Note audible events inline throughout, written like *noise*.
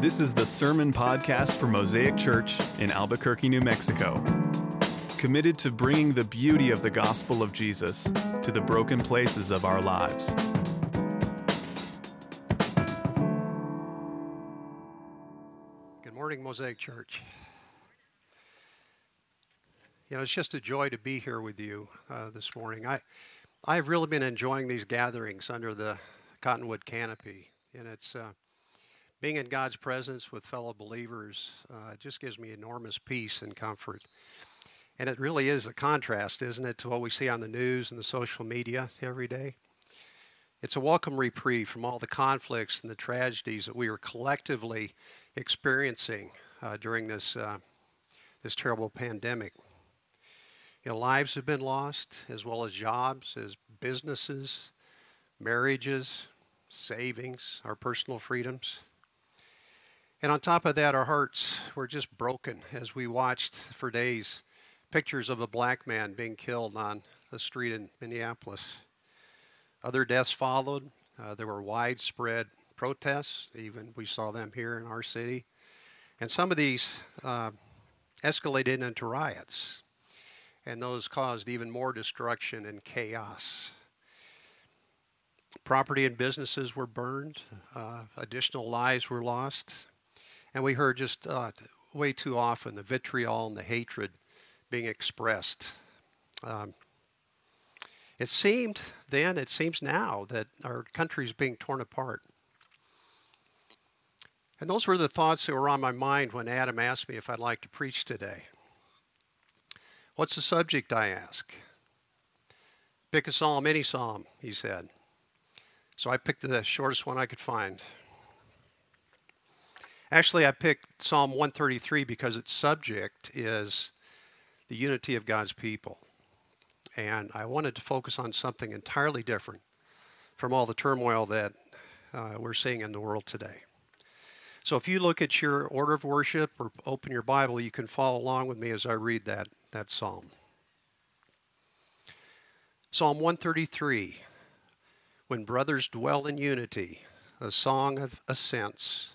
This is the Sermon Podcast for Mosaic Church in Albuquerque, New Mexico. Committed to bringing the beauty of the gospel of Jesus to the broken places of our lives. Good morning, Mosaic Church. You know, it's just a joy to be here with you uh, this morning. I, I've really been enjoying these gatherings under the cottonwood canopy, and it's uh, being in God's presence with fellow believers. Uh, just gives me enormous peace and comfort. And it really is a contrast, isn't it, to what we see on the news and the social media every day? It's a welcome reprieve from all the conflicts and the tragedies that we are collectively experiencing uh, during this, uh, this terrible pandemic. You know, lives have been lost, as well as jobs, as businesses, marriages, savings, our personal freedoms. And on top of that, our hearts were just broken as we watched for days pictures of a black man being killed on a street in Minneapolis. Other deaths followed. Uh, there were widespread protests, even we saw them here in our city. And some of these uh, escalated into riots, and those caused even more destruction and chaos. Property and businesses were burned, uh, additional lives were lost, and we heard just uh, way too often the vitriol and the hatred being expressed. Um, it seemed then, it seems now, that our country is being torn apart. And those were the thoughts that were on my mind when Adam asked me if I'd like to preach today. What's the subject, I ask. Pick a psalm, any psalm, he said. So I picked the shortest one I could find. Actually, I picked Psalm 133 because its subject is the unity of God's people. And I wanted to focus on something entirely different from all the turmoil that uh, we're seeing in the world today. So if you look at your order of worship or open your Bible, you can follow along with me as I read that, that psalm. Psalm 133 When brothers dwell in unity, a song of ascents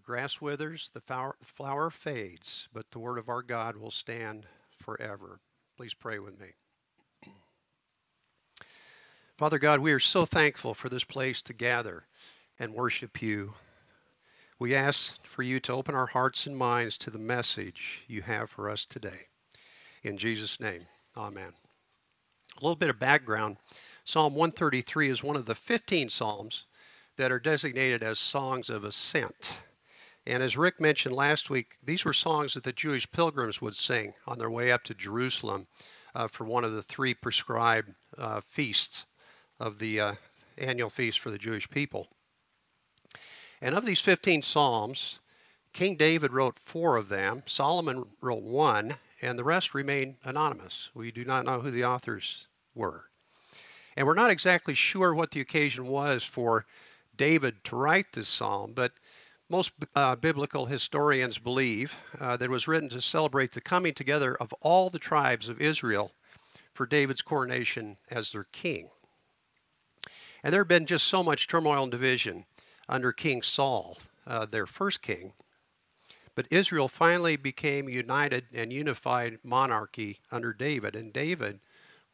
The grass withers, the flower fades, but the word of our God will stand forever. Please pray with me. Father God, we are so thankful for this place to gather and worship you. We ask for you to open our hearts and minds to the message you have for us today. In Jesus' name, amen. A little bit of background Psalm 133 is one of the 15 Psalms that are designated as songs of ascent. And as Rick mentioned last week, these were songs that the Jewish pilgrims would sing on their way up to Jerusalem uh, for one of the three prescribed uh, feasts of the uh, annual feast for the Jewish people. And of these 15 Psalms, King David wrote four of them, Solomon wrote one, and the rest remain anonymous. We do not know who the authors were. And we're not exactly sure what the occasion was for David to write this psalm, but most uh, biblical historians believe uh, that it was written to celebrate the coming together of all the tribes of Israel for David's coronation as their king. And there had been just so much turmoil and division under King Saul, uh, their first king. But Israel finally became united and unified monarchy under David, and David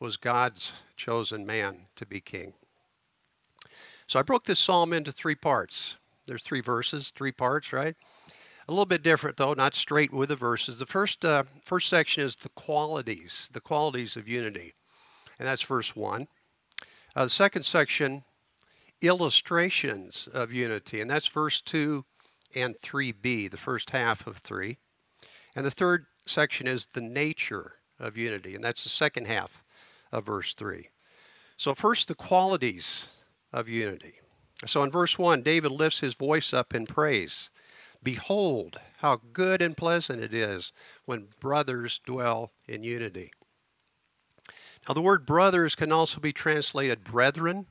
was God's chosen man to be king. So I broke this psalm into three parts. There's three verses, three parts, right? A little bit different though, not straight with the verses. The first uh, first section is the qualities, the qualities of unity, and that's verse one. Uh, the second section illustrations of unity, and that's verse 2 and 3b, the first half of 3. And the third section is the nature of unity, and that's the second half of verse 3. So, first, the qualities of unity. So, in verse 1, David lifts his voice up in praise. Behold, how good and pleasant it is when brothers dwell in unity. Now, the word brothers can also be translated brethren,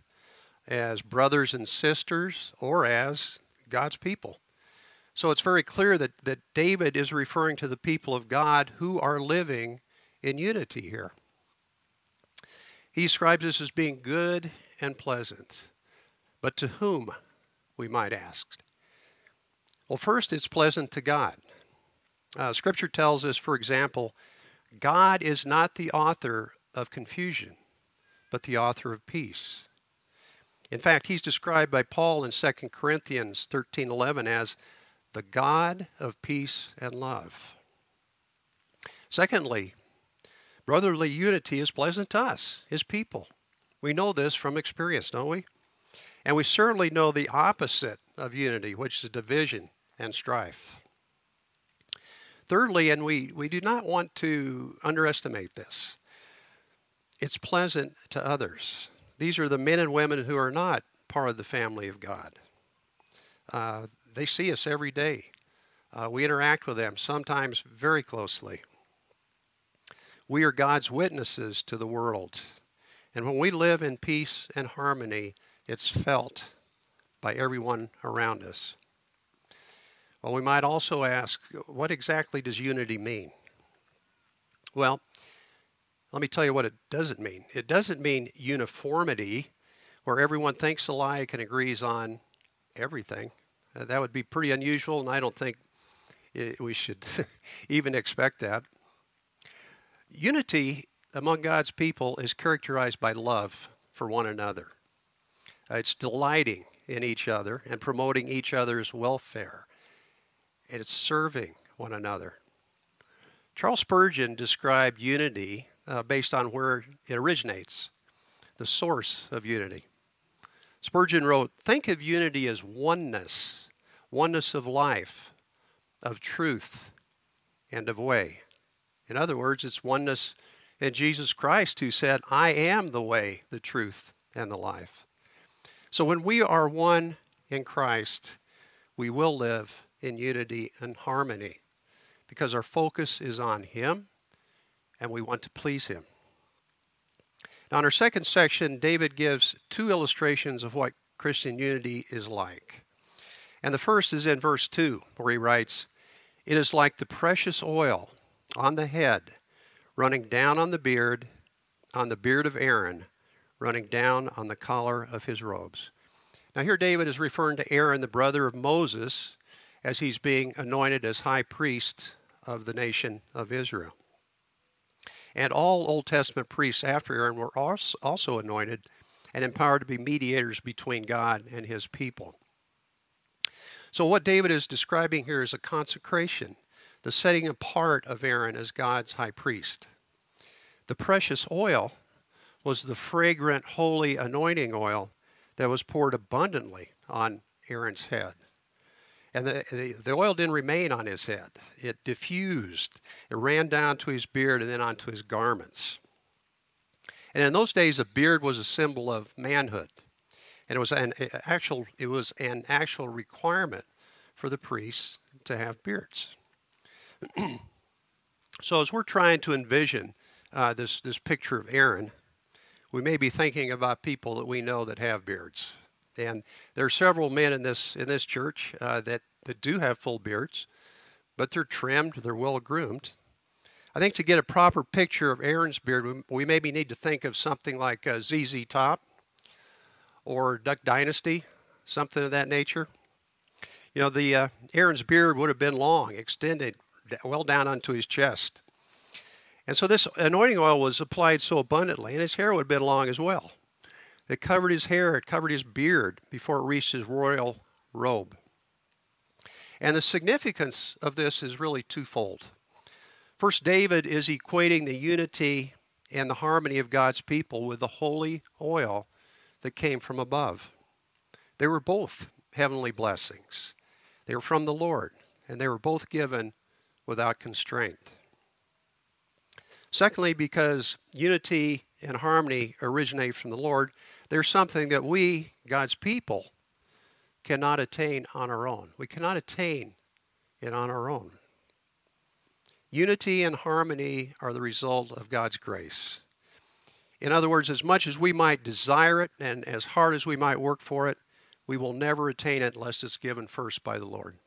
as brothers and sisters, or as God's people. So it's very clear that, that David is referring to the people of God who are living in unity here. He describes this as being good and pleasant. But to whom, we might ask? Well, first, it's pleasant to God. Uh, scripture tells us, for example, God is not the author of confusion, but the author of peace. In fact, he's described by Paul in 2 Corinthians 13:11 as the God of peace and love. Secondly, brotherly unity is pleasant to us, his people. We know this from experience, don't we? And we certainly know the opposite of unity, which is division and strife. Thirdly, and we, we do not want to underestimate this, it's pleasant to others. These are the men and women who are not part of the family of God. Uh, they see us every day. Uh, we interact with them, sometimes very closely. We are God's witnesses to the world. And when we live in peace and harmony, it's felt by everyone around us. Well, we might also ask, what exactly does unity mean? Well, let me tell you what it doesn't mean. It doesn't mean uniformity, where everyone thinks alike and agrees on everything. Uh, that would be pretty unusual, and I don't think we should *laughs* even expect that. Unity among God's people is characterized by love for one another. Uh, it's delighting in each other and promoting each other's welfare and it's serving one another. Charles Spurgeon described unity uh, based on where it originates, the source of unity. Spurgeon wrote, Think of unity as oneness, oneness of life, of truth, and of way. In other words, it's oneness in Jesus Christ who said, I am the way, the truth, and the life. So when we are one in Christ, we will live in unity and harmony because our focus is on Him and we want to please Him. Now, in our second section, David gives two illustrations of what Christian unity is like. And the first is in verse 2, where he writes, It is like the precious oil on the head, running down on the beard, on the beard of Aaron, running down on the collar of his robes. Now, here David is referring to Aaron, the brother of Moses, as he's being anointed as high priest of the nation of Israel. And all Old Testament priests after Aaron were also anointed and empowered to be mediators between God and his people. So, what David is describing here is a consecration, the setting apart of Aaron as God's high priest. The precious oil was the fragrant, holy anointing oil that was poured abundantly on Aaron's head. And the, the, the, oil didn't remain on his head, it diffused. It ran down to his beard and then onto his garments. And in those days, a beard was a symbol of manhood. And it was an actual, it was an actual requirement for the priests to have beards. *clears throat* so as we're trying to envision uh, this, this picture of Aaron, we may be thinking about people that we know that have beards. And there are several men in this in this church uh, that that do have full beards, but they're trimmed, they're well groomed. I think to get a proper picture of Aaron's beard, we, we maybe need to think of something like uh, ZZ Top or Duck Dynasty, something of that nature. You know, the uh, Aaron's beard would have been long, extended well down onto his chest. And so this anointing oil was applied so abundantly, and his hair would have been long as well. It covered his hair, it covered his beard before it reached his royal robe. And the significance of this is really twofold. First, David is equating the unity and the harmony of God's people with the holy oil that came from above. They were both heavenly blessings. They were from the Lord, and they were both given without constraint. Secondly, because unity and harmony originate from the Lord, there's something that we, God's people, cannot attain on our own. We cannot attain it on our own. Unity and harmony are the result of God's grace. In other words, as much as we might desire it and as hard as we might work for it, we will never attain it unless it's given first by the Lord.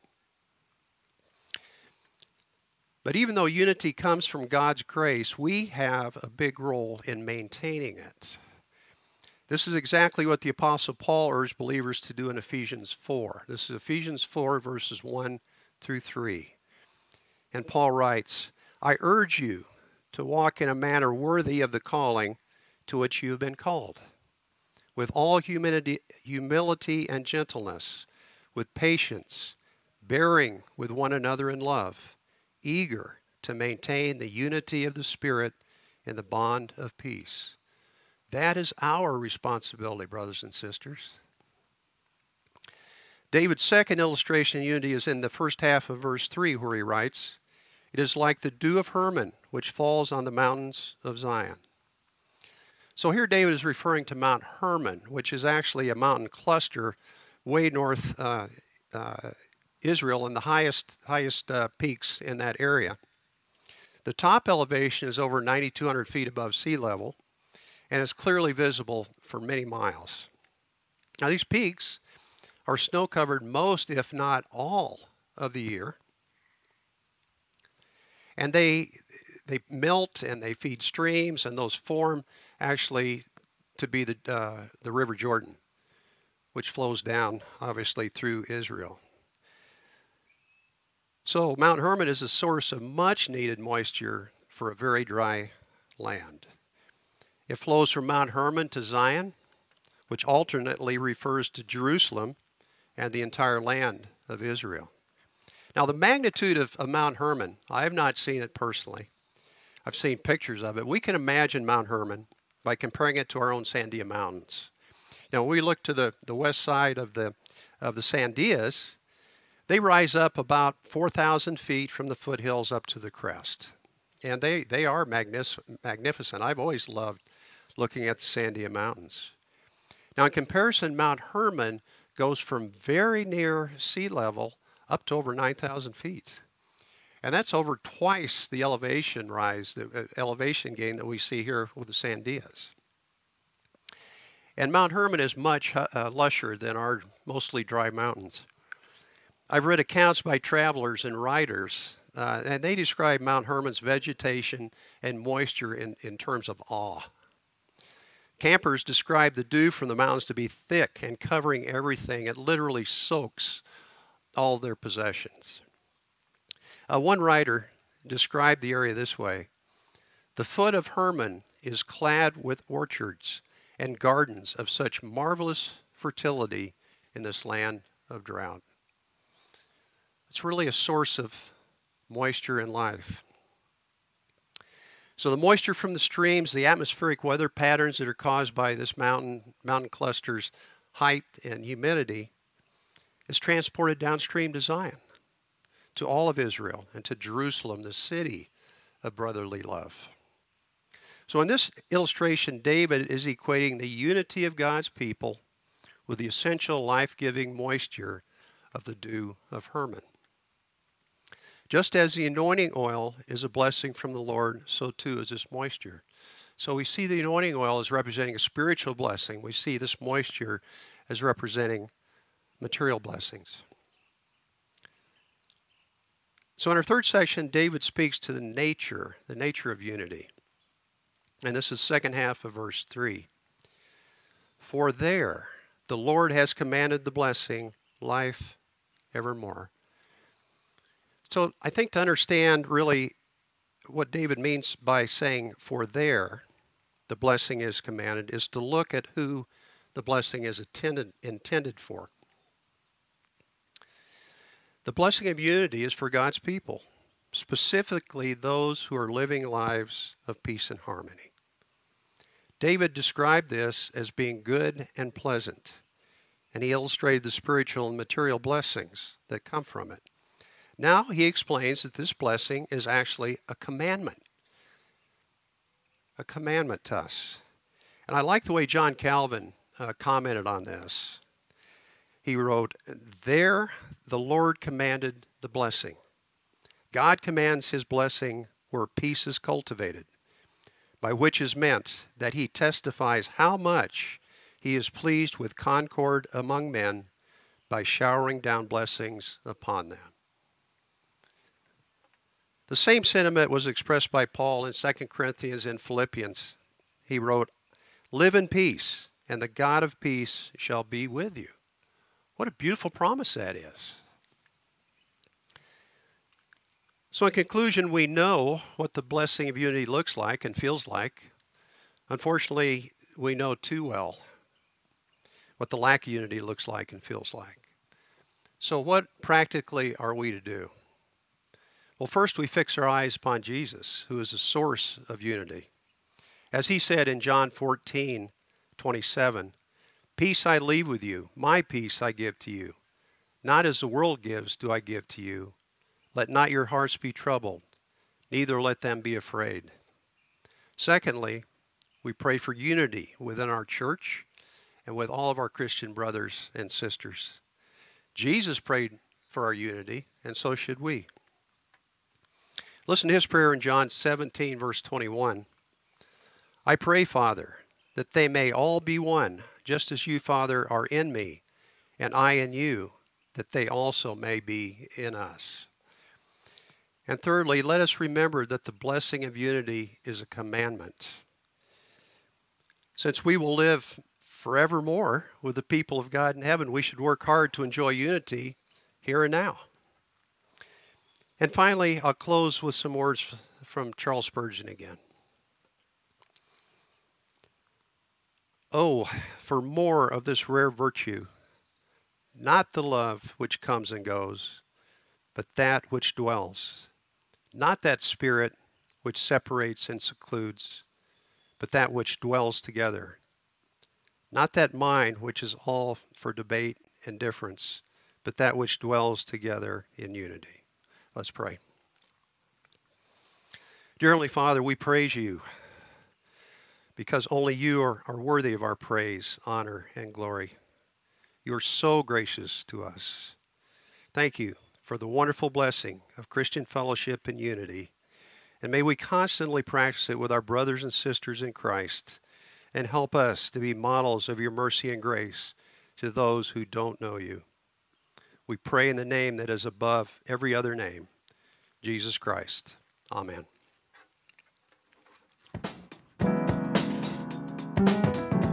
But even though unity comes from God's grace, we have a big role in maintaining it. This is exactly what the Apostle Paul urged believers to do in Ephesians 4. This is Ephesians 4, verses 1 through 3. And Paul writes, I urge you to walk in a manner worthy of the calling to which you have been called, with all humility, humility and gentleness, with patience, bearing with one another in love, eager to maintain the unity of the Spirit in the bond of peace. That is our responsibility, brothers and sisters. David's second illustration of unity is in the first half of verse 3, where he writes, It is like the dew of Hermon, which falls on the mountains of Zion. So here David is referring to Mount Hermon, which is actually a mountain cluster way north uh, uh, Israel and the highest, highest uh, peaks in that area. The top elevation is over 9,200 feet above sea level and is clearly visible for many miles. Now, these peaks are snow covered most, if not all, of the year. And they, they melt and they feed streams, and those form actually to be the, uh, the River Jordan, which flows down, obviously, through Israel. So, Mount Hermon is a source of much needed moisture for a very dry land. It flows from Mount Hermon to Zion, which alternately refers to Jerusalem and the entire land of Israel. Now, the magnitude of, of Mount Hermon, I have not seen it personally. I've seen pictures of it. We can imagine Mount Hermon by comparing it to our own Sandia Mountains. Now, when we look to the, the west side of the, of the Sandias, they rise up about 4,000 feet from the foothills up to the crest. And they, they are magnific- magnificent. I've always loved looking at the Sandia Mountains. Now, in comparison, Mount Hermon goes from very near sea level up to over 9,000 feet. And that's over twice the elevation rise, the uh, elevation gain that we see here with the Sandias. And Mount Hermon is much uh, lusher than our mostly dry mountains. I've read accounts by travelers and writers, uh, and they describe Mount Hermon's vegetation and moisture in, in terms of awe. Campers describe the dew from the mountains to be thick and covering everything. It literally soaks all their possessions. Uh, one writer described the area this way The foot of Hermon is clad with orchards and gardens of such marvelous fertility in this land of drought. It's really a source of moisture and life. So the moisture from the streams, the atmospheric weather patterns that are caused by this mountain mountain cluster's height and humidity is transported downstream to Zion to all of Israel and to Jerusalem, the city of brotherly love. So, in this illustration, David is equating the unity of God's people with the essential life giving moisture of the dew of Hermon. Just as the anointing oil is a blessing from the Lord, so too is this moisture. So we see the anointing oil as representing a spiritual blessing. We see this moisture as representing material blessings. So, in our third section, David speaks to the nature, the nature of unity. And this is second half of verse 3. For there the Lord has commanded the blessing, life evermore. So, I think to understand really what David means by saying, for there the blessing is commanded, is to look at who the blessing is intended, intended for. The blessing of unity is for God's people, specifically those who are living lives of peace and harmony. David described this as being good and pleasant, and he illustrated the spiritual and material blessings that come from it. Now he explains that this blessing is actually a commandment. A commandment to us. And I like the way John Calvin uh, commented on this. He wrote, There the Lord commanded the blessing. God commands his blessing where peace is cultivated, by which is meant that he testifies how much he is pleased with concord among men by showering down blessings upon them. The same sentiment was expressed by Paul in 2 Corinthians and Philippians. He wrote, Live in peace, and the God of peace shall be with you. What a beautiful promise that is. So, in conclusion, we know what the blessing of unity looks like and feels like. Unfortunately, we know too well what the lack of unity looks like and feels like. So, what practically are we to do? Well, first, we fix our eyes upon Jesus, who is the source of unity. As he said in John 14 27, Peace I leave with you, my peace I give to you. Not as the world gives, do I give to you. Let not your hearts be troubled, neither let them be afraid. Secondly, we pray for unity within our church and with all of our Christian brothers and sisters. Jesus prayed for our unity, and so should we. Listen to his prayer in John 17, verse 21. I pray, Father, that they may all be one, just as you, Father, are in me, and I in you, that they also may be in us. And thirdly, let us remember that the blessing of unity is a commandment. Since we will live forevermore with the people of God in heaven, we should work hard to enjoy unity here and now. And finally, I'll close with some words from Charles Spurgeon again. Oh, for more of this rare virtue, not the love which comes and goes, but that which dwells not that spirit which separates and secludes, but that which dwells together. Not that mind which is all for debate and difference, but that which dwells together in unity. Let's pray. Dear Heavenly Father, we praise you because only you are, are worthy of our praise, honor, and glory. You are so gracious to us. Thank you for the wonderful blessing of Christian fellowship and unity. And may we constantly practice it with our brothers and sisters in Christ and help us to be models of your mercy and grace to those who don't know you. We pray in the name that is above every other name, Jesus Christ. Amen.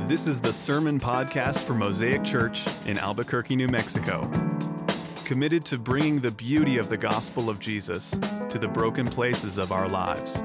This is the Sermon Podcast for Mosaic Church in Albuquerque, New Mexico committed to bringing the beauty of the gospel of Jesus to the broken places of our lives.